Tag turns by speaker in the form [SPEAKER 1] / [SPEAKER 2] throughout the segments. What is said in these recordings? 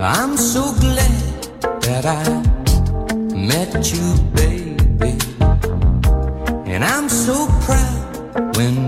[SPEAKER 1] I'm so glad that I met you, baby. And I'm so proud when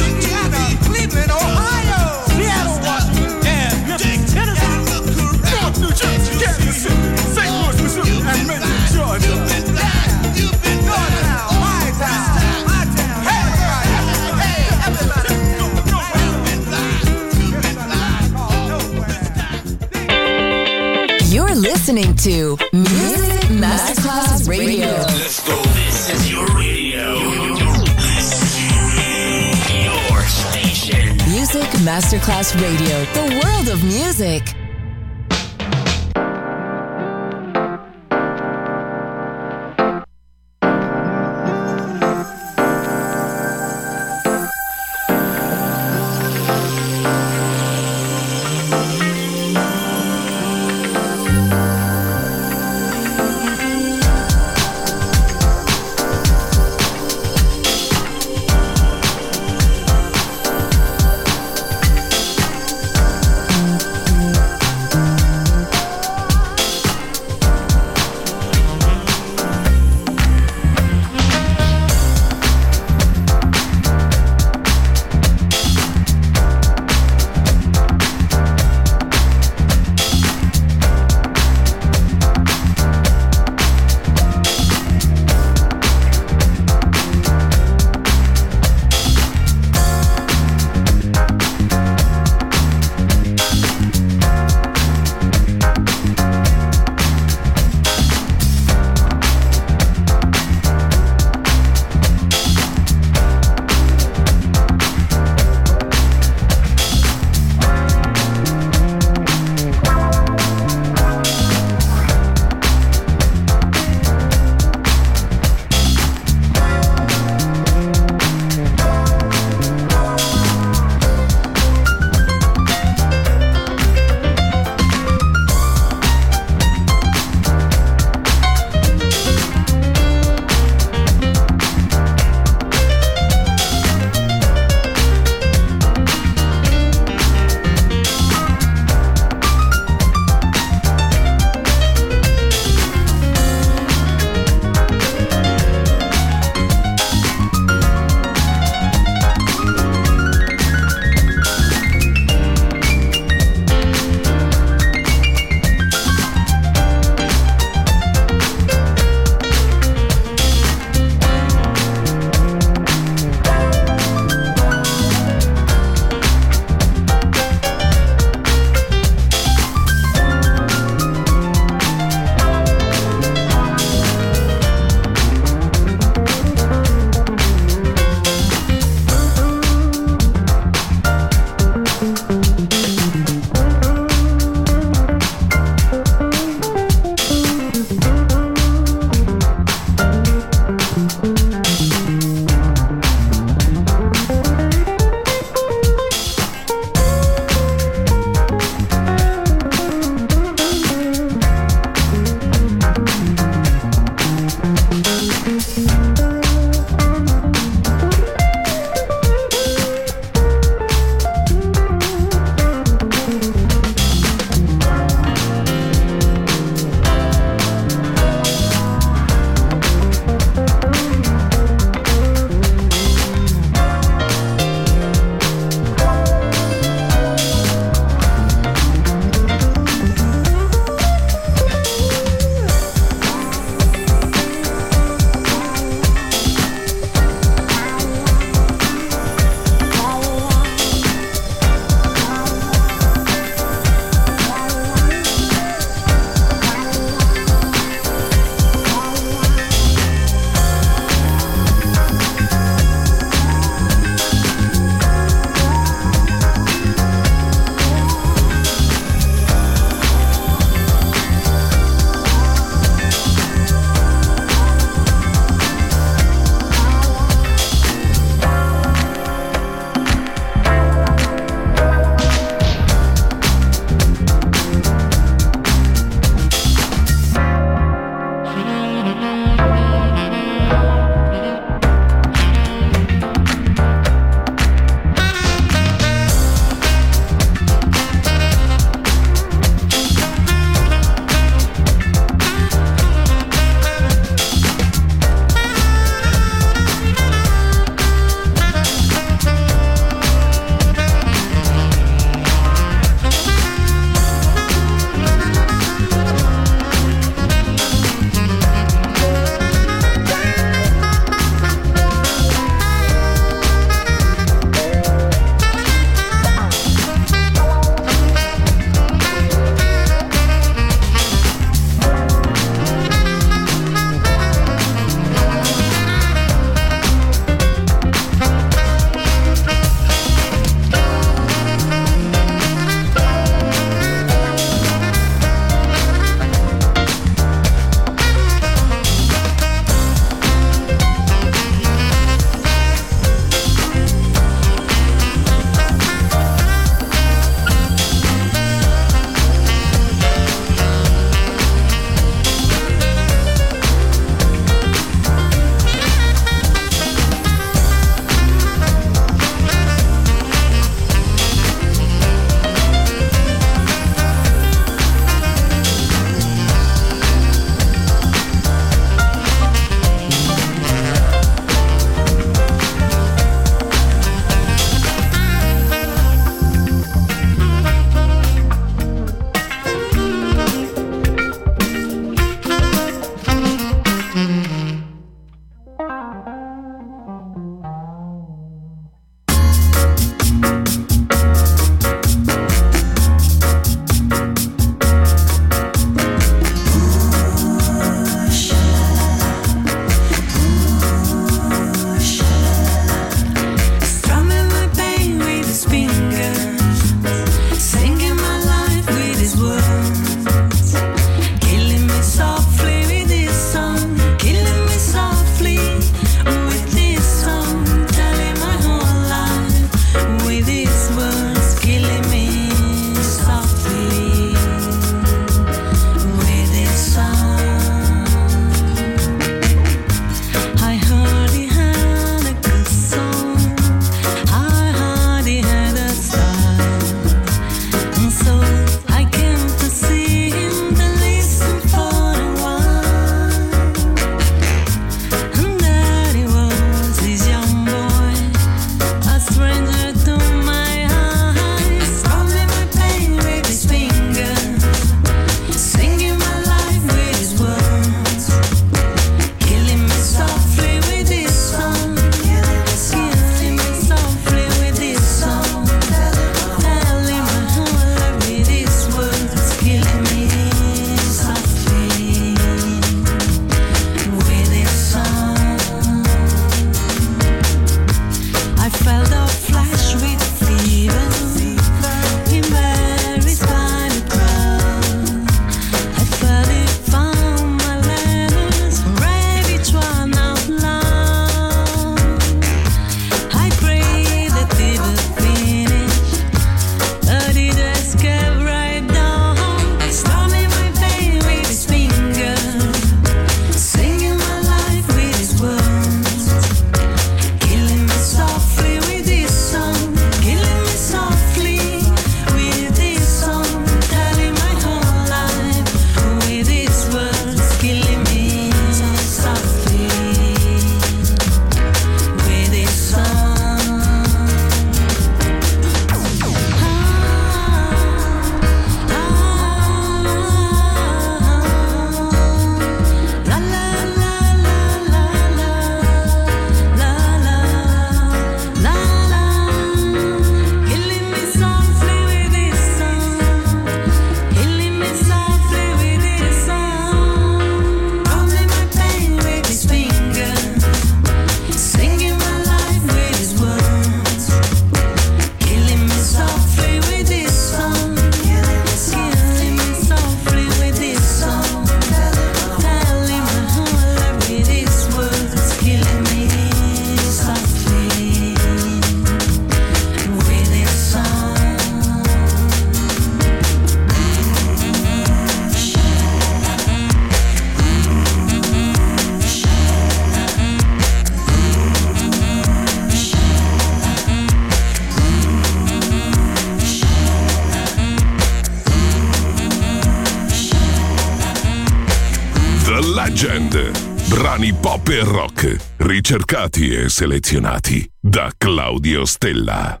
[SPEAKER 2] E rock, ricercati e selezionati da Claudio Stella.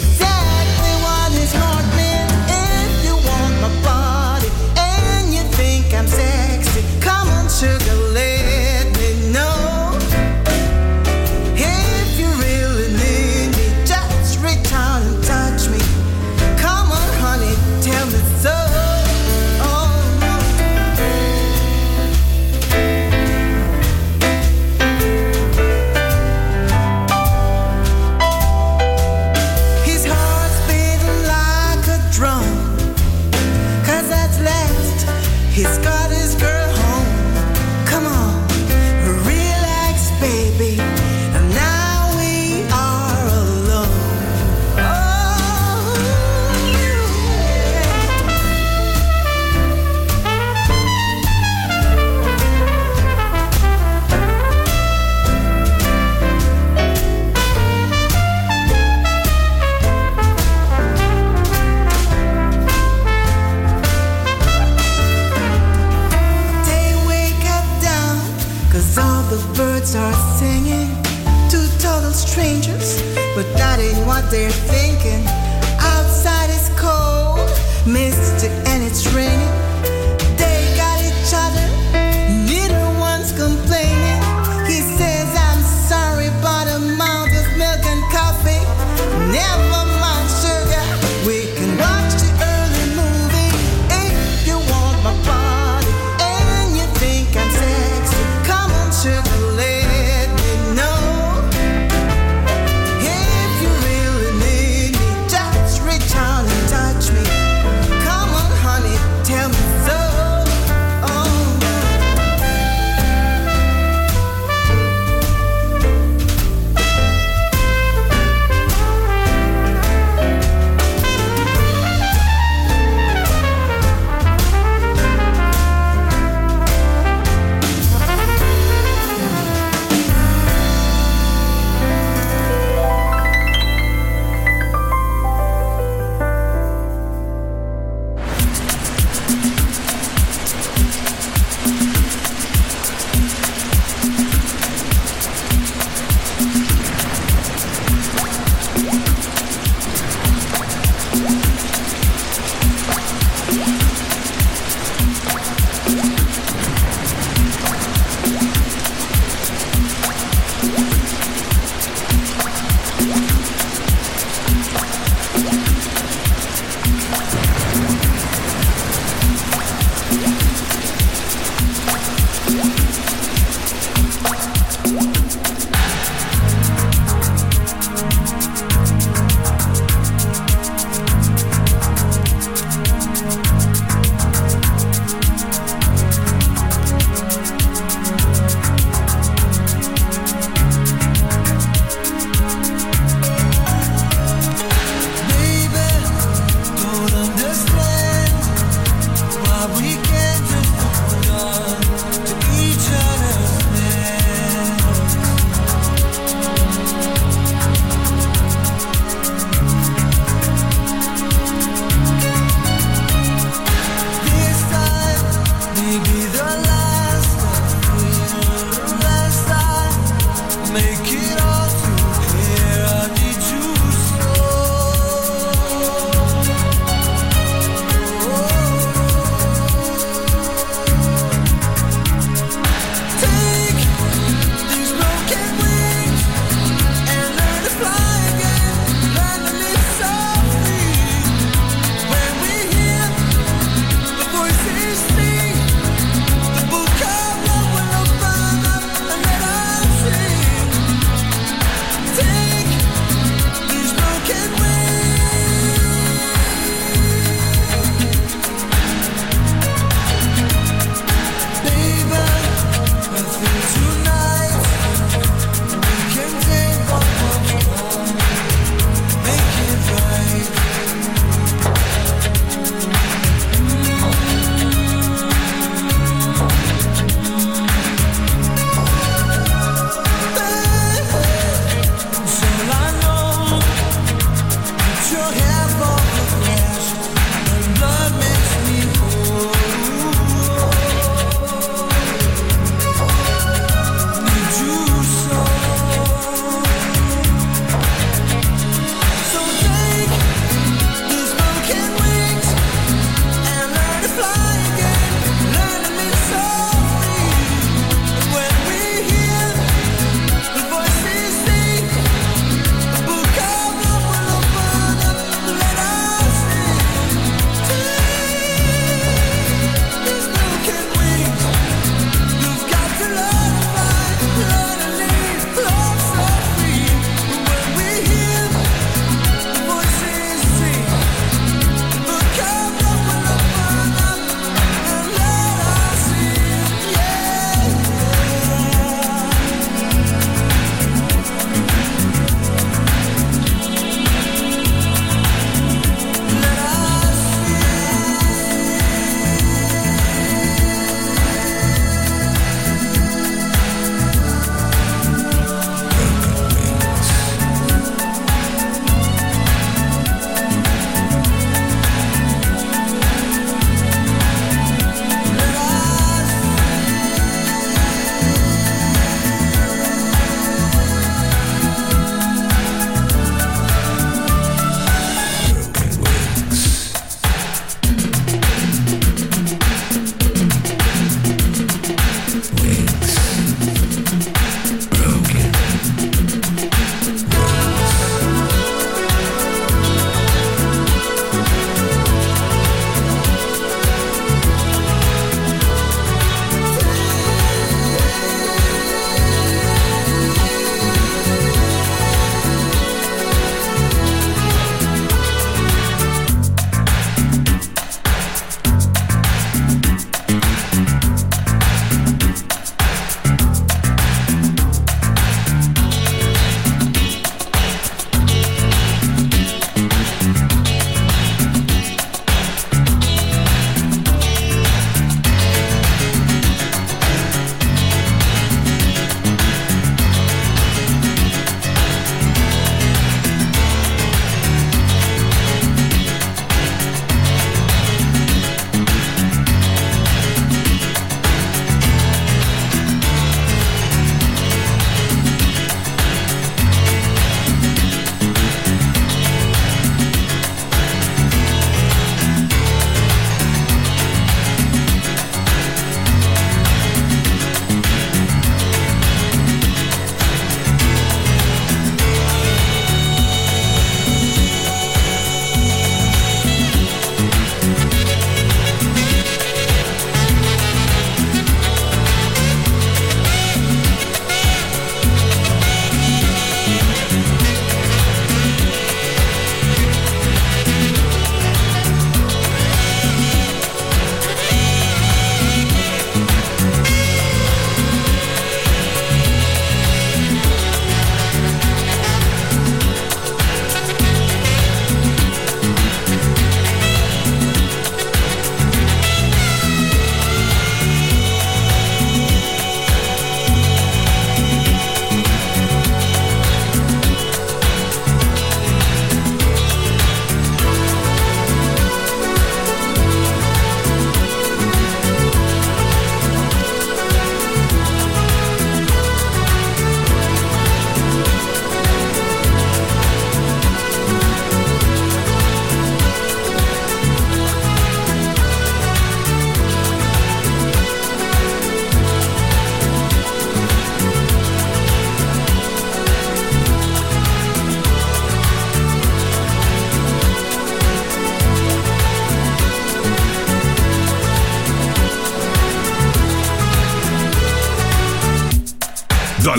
[SPEAKER 3] Her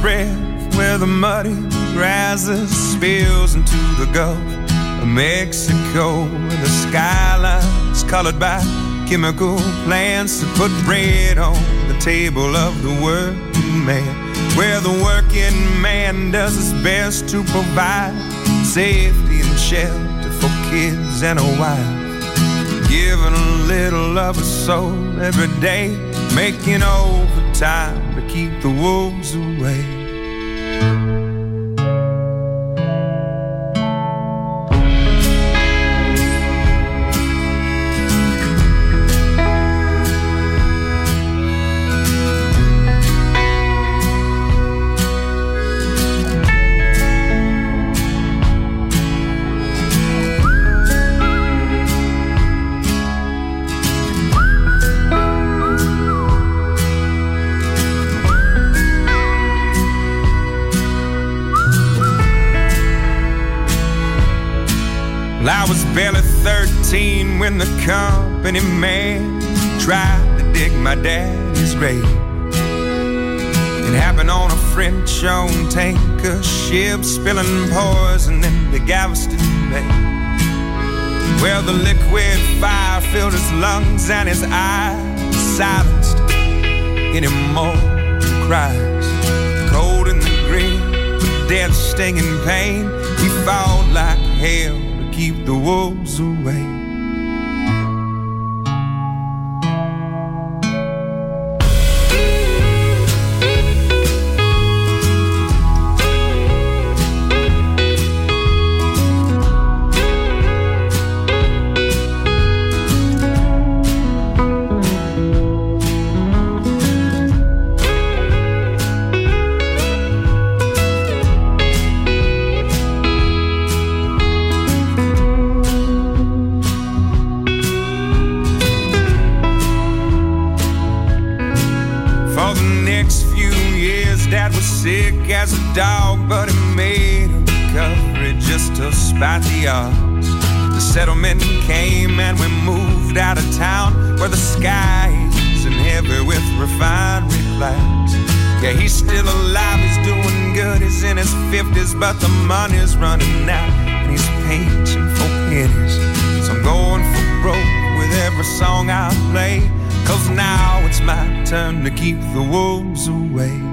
[SPEAKER 4] Breath where the muddy rises spills into the Gulf of Mexico. The skyline's colored by chemical plants that put bread on the table of the working man. Where the working man does his best to provide safety and shelter for kids and a wife. Giving a little of a soul every day, making overtime to keep the wolves away. Was barely 13 when the company man tried to dig my daddy's grave. It happened on a French owned tanker ship spilling poison into Galveston Bay. Well, the liquid fire filled his lungs and his eyes silenced any more cries. Cold in the grave, with death stinging pain, he fought like hell keep the wolves away. 50s, but the money's running out and he's painting for pennies. So I'm going for broke with every song I play. Cause now it's my turn to keep the wolves away.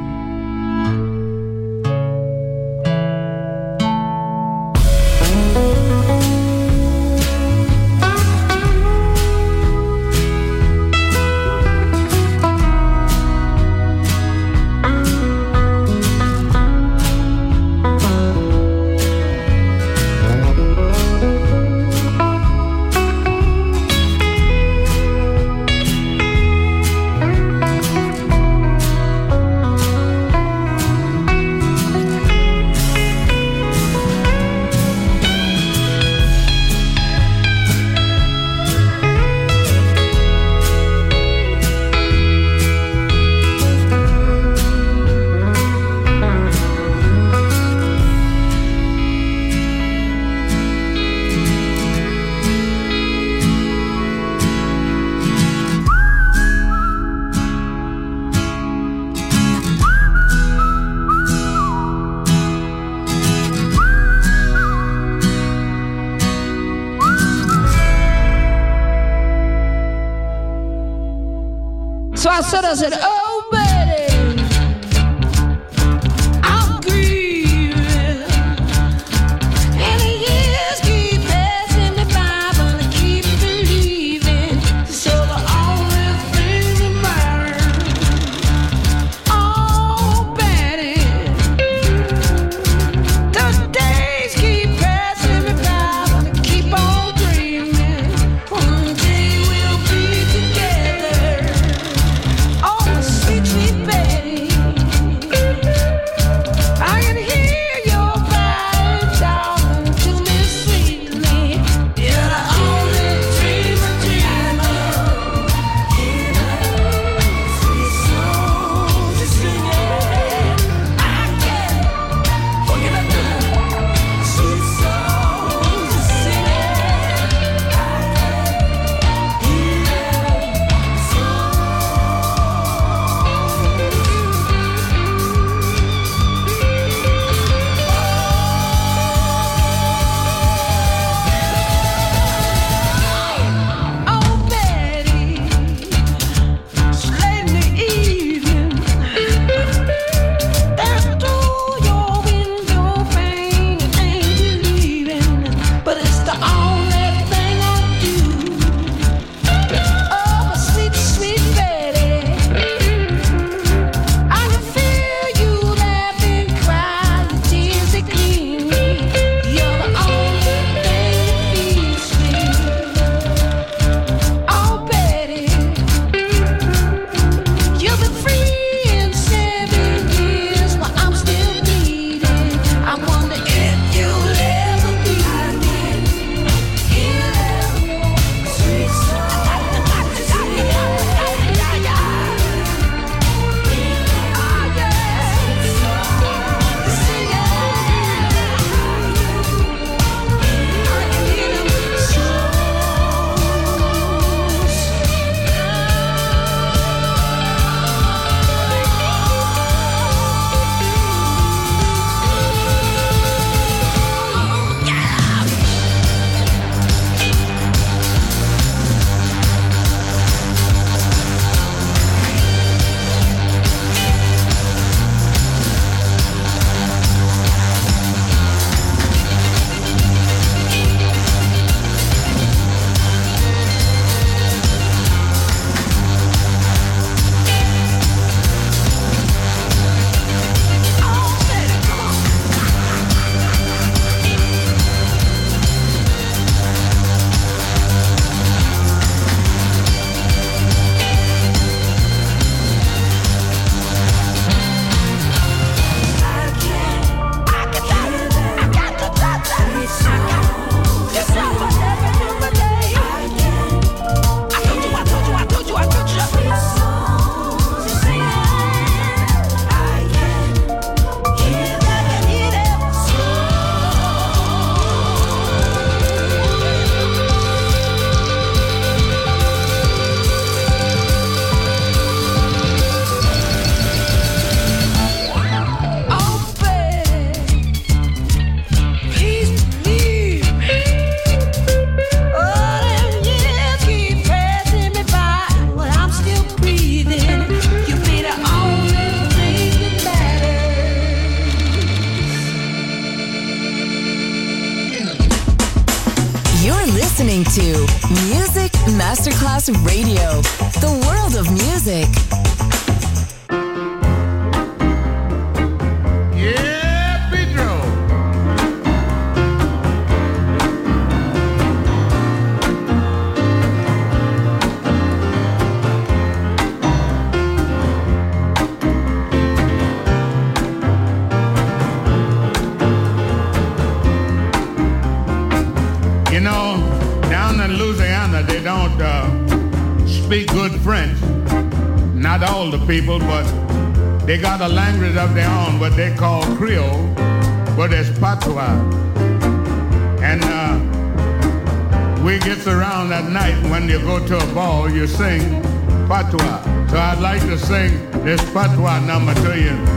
[SPEAKER 5] This patois number to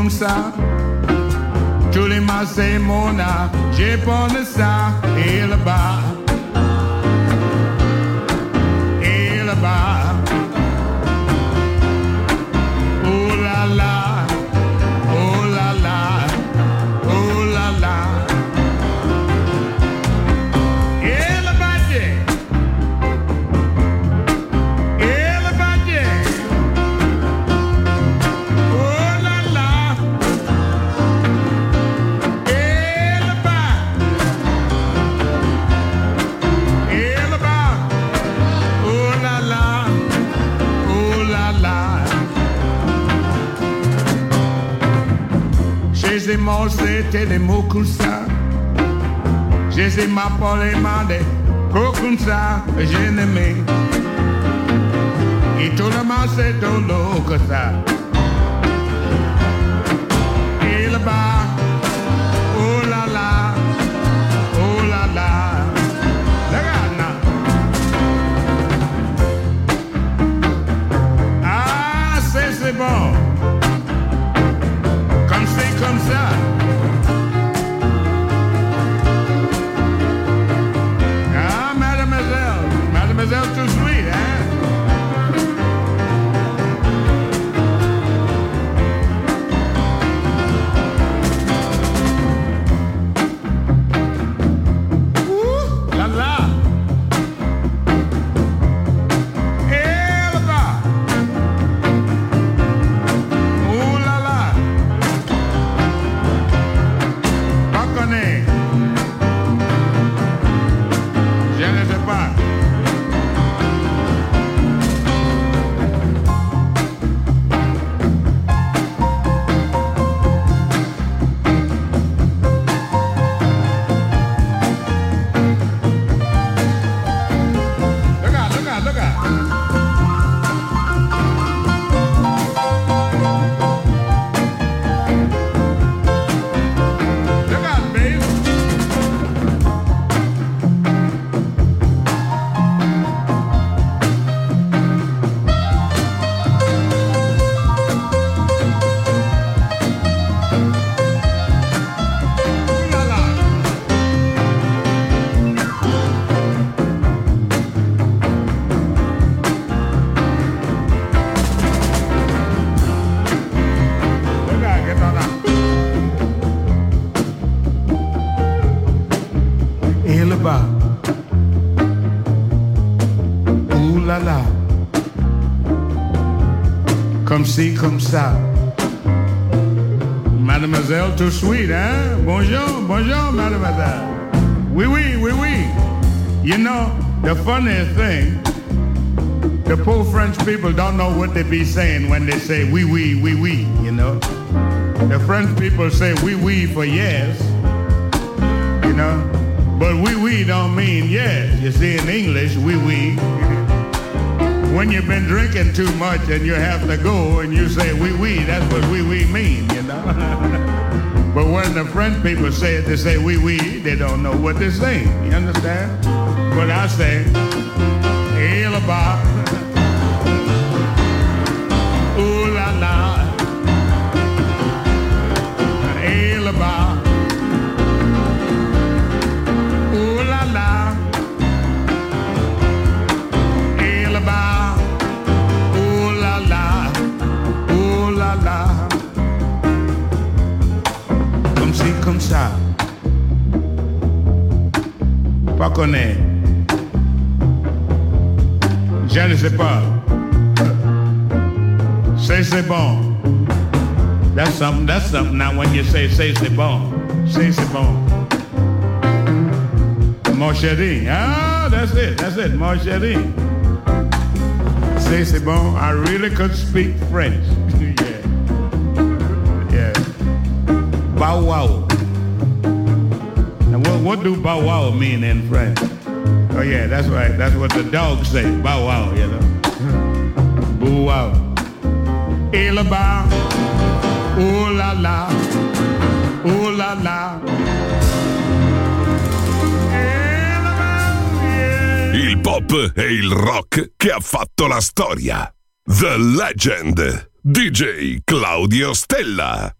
[SPEAKER 5] comme ça. Tous les c'est mon art, j'ai de ça, il va. C'était des mots comme ça. J'ai ma parole des comme ça, j'ai aimé. Et tout le monde de l'eau que ça. Il va, Ci, comme ça. Mademoiselle, too sweet, hein? Bonjour, bonjour, mademoiselle. Oui, oui, oui, oui. You know, the funniest thing, the poor French people don't know what they be saying when they say oui, oui, oui, oui, you know. The French people say oui, oui for yes, you know. But oui, oui don't mean yes. You see, in English, oui, oui when you've been drinking too much and you have to go and you say wee wee, that's what wee wee mean, you know. but when the French people say it, they say wee wee, they don't know what they're saying. You understand? But I say, eh, pas connaître. Je ne sais pas. Say c'est bon. That's something, that's something. Now when you say, say c'est bon. Say c'est bon. Mon chéri. Ah, that's it, that's it. Mon chéri. Say c'est bon. I really could speak French. yeah. Yeah. Bow wow. what do bow wow mean in French? Oh yeah, that's right. That's what the dogs say. Bow wow, you know. Bow wow. Et le la la, oh la la.
[SPEAKER 1] Il pop e il rock che ha fatto la storia. The Legend. DJ Claudio Stella.